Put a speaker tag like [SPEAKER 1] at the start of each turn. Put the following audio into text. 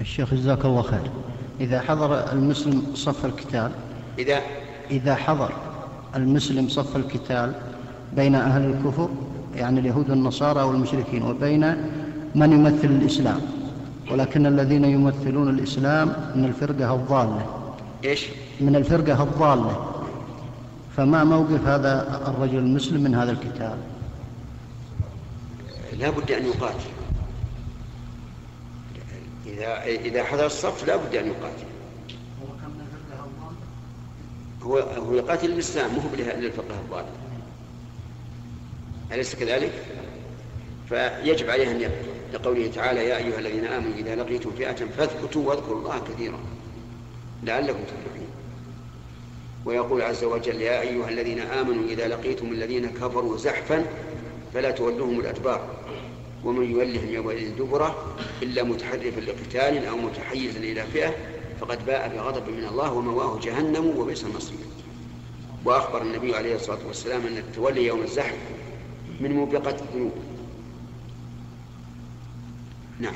[SPEAKER 1] الشيخ جزاك الله خير. إذا حضر المسلم صف القتال
[SPEAKER 2] إذا؟
[SPEAKER 1] إذا حضر المسلم صف القتال بين أهل الكفر يعني اليهود والنصارى والمشركين وبين من يمثل الإسلام. ولكن الذين يمثلون الإسلام من الفرقة الضالة.
[SPEAKER 2] إيش؟
[SPEAKER 1] من الفرقة الضالة. فما موقف هذا الرجل المسلم من هذا القتال؟
[SPEAKER 2] لا بد أن يقاتل. إذا إذا حضر الصف لا بد أن يقاتل. هو هو يقاتل الإسلام مو للفقه الضال أليس كذلك؟ فيجب عليه أن يقتل. لقوله تعالى يا أيها الذين آمنوا إذا لقيتم فئة فاثبتوا واذكروا الله كثيرا لعلكم تفلحون. ويقول عز وجل يا أيها الذين آمنوا إذا لقيتم الذين كفروا زحفا فلا تولوهم الأدبار. ومن يولهم يومئذ دبره إلا متحرفا لقتال أو متحيزا إلى فئة فقد باء بغضب من الله ومواه جهنم وبئس المصير. وأخبر النبي عليه الصلاة والسلام أن التولي يوم الزحف من موبقة الذنوب. نعم.